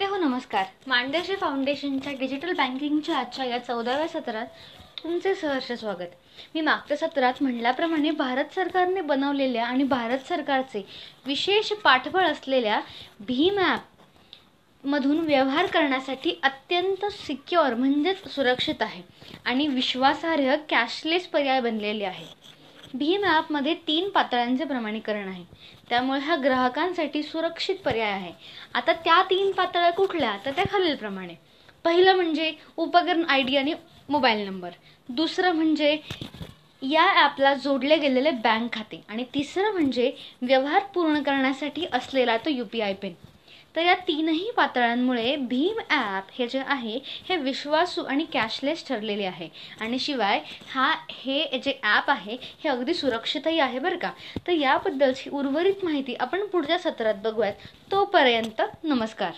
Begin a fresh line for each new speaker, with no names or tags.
ते हो नमस्कार. मांडरशी फाउंडेशनच्या डिजिटल बँकिंगच्या आजच्या या चौदाव्या सत्रात तुमचे सहर्ष स्वागत. मी मागच्या सत्रात म्हणल्याप्रमाणे भारत सरकारने बनवलेल्या आणि भारत सरकारचे विशेष पाठबळ असलेल्या भीम ॲप मधून व्यवहार करण्यासाठी अत्यंत सिक्युअर म्हणजेच सुरक्षित आहे आणि विश्वासार्ह कॅशलेस पर्याय बनलेले आहे. भीम ॲपमध्ये तीन पातळ्यांचे प्रमाणीकरण आहे. त्यामुळे हा ग्राहकांसाठी सुरक्षित पर्याय आहे. आता त्या तीन पातळ्या कुठल्या? तर त्या खालीलप्रमाणे. पहिलं म्हणजे उपकरण आय डी आणि मोबाईल नंबर. दुसरं म्हणजे या ॲपला जोडले गेलेले बँक खाते. आणि तिसरं म्हणजे व्यवहार पूर्ण करण्यासाठी असलेला तो यू पी आय पिन. तर या तीनही पातळ्यांमुळे भीम ॲप हे जे आहे हे विश्वासू आणि कॅशलेस ठरलेले आहे. आणि शिवाय हा हे जे ॲप आहे हे अगदी सुरक्षितही आहे बरं का. तर याबद्दलची उर्वरित माहिती आपण पुढच्या सत्रात बघूयात. तोपर्यंत नमस्कार.